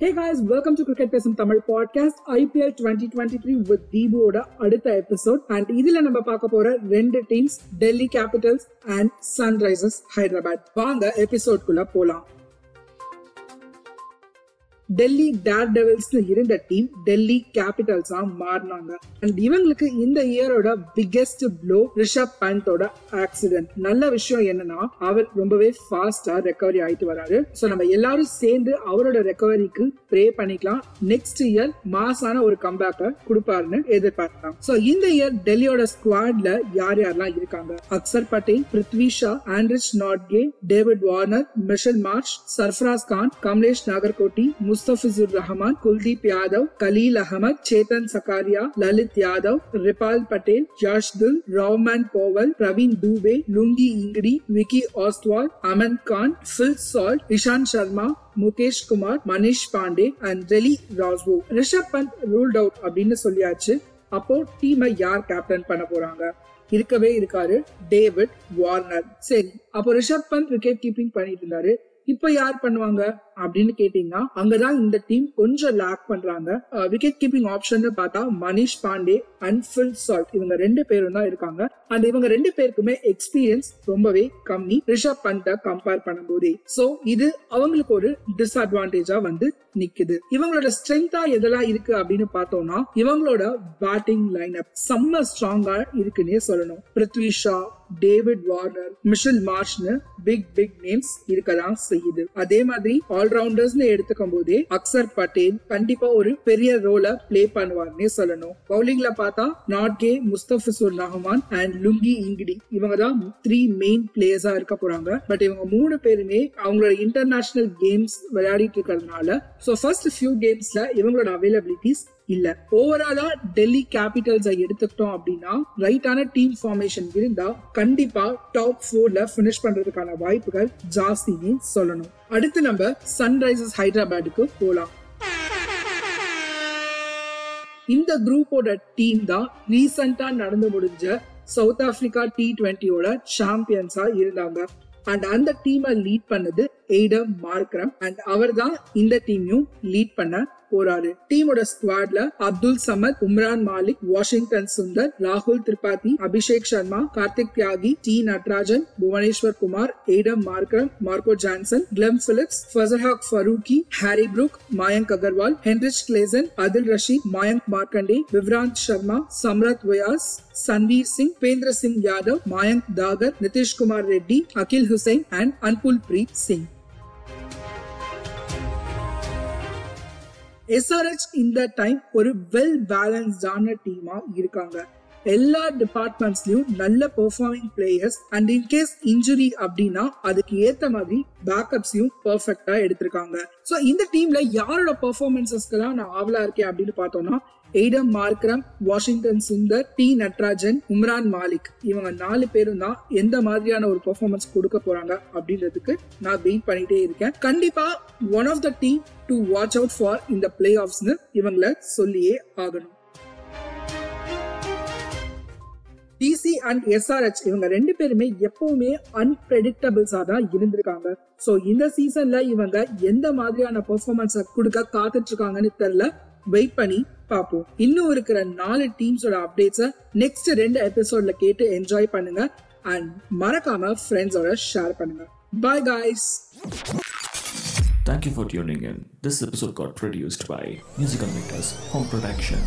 Hey guys welcome to cricket பேசும் Tamil podcast IPL twenty twenty three with தீபுவோட அடுத்த episode and இதுல நம்ம பார்க்க போற ரெண்டு teams Delhi Capitals and Sunrisers Hyderabad வாங்க எபிசோட்குள்ள போலாம். டெல்லி டேர் டெவல்ஸ்னு இருந்த டீம் டெல்லி கேபிட்டல்ஸா மாறினாங்க. அண்ட் இவங்களுக்கு இந்த இயரோட பிக்கெஸ்ட் ப்ளோ ரிஷப் பந்தோட ஆக்சிடென்ட் நல்ல விஷயம் என்னன்னா அவர் ரொம்பவே ஃபாஸ்டா ரெக்கவரி ஆயிட்டு வராரு. ஸோ நம்ம எல்லாரும் சேர்ந்து அவரோட ரெக்கவரிக்கு ப்ரே பண்ணிக்கலாம். நெக்ஸ்ட் இயர் மாசான ஒரு கம்பேக்க கொடுப்பாருன்னு எதிர்பார்க்கலாம். ஸோ இந்த இயர் டெல்லியோட ஸ்குவாட்ல யார் யாரெல்லாம் இருக்காங்க? Axar Patel Prithvi Shah Anrich நாட்கே David Warner Michelle March Sarfraz Khan Kamlesh Nagarkoti Mustafizur Rahman Kuldeep Yadav Khaleel Ahmed Chetan Zacharia Lalit Yadav ரிபால் Patel ஜாஷ்துல் ரவ்மன் போவல் Praveen Dube Lungi Ngidi Vicky ஆஸ்வால் Aman Khan Phil Salt Ishant Sharma Mukesh Kumar Manish Pandey and really ராஸ்வோ Rishabh bandh ruled out அப்படின்னு சொல்லியாச்சு. அப்போ டீமை யார் கேப்டன் பண்ண போறாங்க? இருக்கவே இருக்காரு டேவிட் வார்னர். சரி அப்போ ரிஷப் பந்த் விக்கெட் கீப்பிங் பண்ணிட்டு இருந்தாரு. இப்ப யார் பண்ணுவாங்க அப்படின்னு கேட்டீங்கன்னா அங்கதான் இந்த டீம் கொஞ்சம் லேக் பண்றாங்க. விக்கெட் கீப்பிங் ஆப்ஷன் பார்த்தா Manish Pandey and Phil Salt இவங்க ரெண்டு பேரும் தான் இருக்காங்க. அண்ட் இவங்க ரெண்டு பேருக்குமே எக்ஸ்பீரியன்ஸ் ரொம்பவே கம்மி. ரிஷப் பண்ட கம்பேர் பண்ணும்போதே. சோ இது அவங்களுக்கு ஒரு டிஸ்அட்வான்டேஜா வந்து நிக்குது. இவங்களோட ஸ்ட்ரென்த்தா எதெல்லாம் இருக்கு அப்படின்னு பார்த்தோம்னா இவங்களோட பேட்டிங் லைன் அப் செம்ம ஸ்ட்ராங்கா இருக்குன்னே சொல்லணும். Prithvi Shaw David Warner Mitchell மார்ஷ்னு big big names இருக்கதான் செய்யுது. அதே மாதிரி ஆல்ரவுண்டர்ஸ்னு எடுத்துக்கும் போதே அக்சர் பட்டேல் கண்டிப்பா ஒரு பெரிய ரோல பிளே பண்ணுவார்னே சொல்லணும். பவுலிங்ல பார்த்தா Nortje Mustafizur Rahman and Lungi Ngidi இவங்க தான் த்ரீ மெயின் பிளேயர்ஸா இருக்க போறாங்க. பட் இவங்க மூணு பேருமே அவங்களோட இன்டர்நேஷனல் கேம்ஸ் விளையாடிட்டு இருக்கிறதுனால ஸோ ஃபர்ஸ்ட் ஃபியூ கேம்ஸ்ல இவங்களோட அவைலபிலிட்டிஸ் இல்ல. ஓவராலா டெல்லி கேபிட்டல்ஸ் எடுத்துக்கிட்டோம் அப்படின்னா ரைட்டான டீம் ஃபார்மேஷன் இருந்தா கண்டிப்பா டாப் போர்ல பினிஷ் பண்றதுக்கான வாய்ப்புகள் ஜாஸ்தின்னு சொல்லணும். அடுத்து நம்ம சன்ரைசர்ஸ் ஹைதராபாத்துக்கு போலாம். இந்த குரூப்போட டீம் தான் ரீசெண்டா நடந்து முடிஞ்ச சவுத் ஆப்பிரிக்கா டி டுவெண்ட்டியோட சாம்பியன்ஸா இருந்தாங்க. அண்ட் அந்த டீமை லீட் பண்ணது எய்டம் மார்க்ரம் அண்ட் அவர் தான் இந்த டீமையும் லீட் பண்ண போறாரு. டீமோட ஸ்குவாட்ல அப்துல் சமத் உம்ரான் மாலிக் வாஷிங்டன் சுந்தர் ராகுல் திரிபாதி அபிஷேக் சர்மா கார்த்திக் தியாகி D Natarajan Bhubaneswar Kumar எய்டம் Markram Marco Jansen கிளம் Philips Fazalhaq Farooqi Harry Brook Mayank Agarwal Heinrich Gleeson அதில் Rashid Mayank Markande விவ்ராந்த் Sharma Samarth Vyas Sanvir Singh பேந்திர Singh Yadav Mayank Daguerre Nitish Kumar Reddy Akhil Hussain and அன்புல் breath Singh SRH இந்த டைம் ஒரு வெல் பேலன்ஸ்டான டீமா இருக்காங்க. எல்லா டிபார்ட்மெண்ட்ஸ்லயும் நல்ல performing players and in case injury அப்படின்னா அதுக்கு ஏத்த மாதிரி பேக்கப்ஸையும் பெர்ஃபெக்டா எடுத்திருக்காங்க. சோ இந்த டீம்ல யாரோட பெர்ஃபார்மன்சஸ்க்கெல்லாம் நான் ஆவலா இருக்கேன் அப்படின்னு பார்த்தோம்னா Aiden Markram Washington Sundar T Natarajan Umran Malik இவங்க நாலு பேரும் தான் எந்த மாதிரியான ஒரு பெர்ஃபார்மன்ஸ் கொடுக்க போறாங்க அப்படின்றதுக்கு நான் வெயிட் பண்ணிட்டே இருக்கேன். கண்டிப்பா one of the team to watch out for இந்த பிளே ஆஃப்ஸ்னு இவங்கள சொல்லியே ஆகணும். டிசி அண்ட் எஸ்ஆர்ஹெச் இவங்க ரெண்டு பேருமே எப்பவுமே அன்பிரடிக்டபிள்ஸாக தான் இருந்திருக்காங்க. ஸோ இந்த சீசன்ல இவங்க எந்த மாதிரியான பெர்ஃபார்மன்ஸை கொடுக்க காத்துட்டு இருக்காங்கன்னு தெரியல. வெயிட் பண்ணி பார்ப்போம் இன்னும் இருக்கிற நாலு டீம்ஸோட அப்டேட்ஸை நெக்ஸ்ட் ரெண்டு எபிசோட்ல கேட்டு என்ஜாய் பண்ணுங்க அண்ட் மறக்காம ஃப்ரெண்ட்ஸோட ஷேர் பண்ணுங்க bye guys Thank you for tuning in. This episode got produced by Musical Makers Home Production.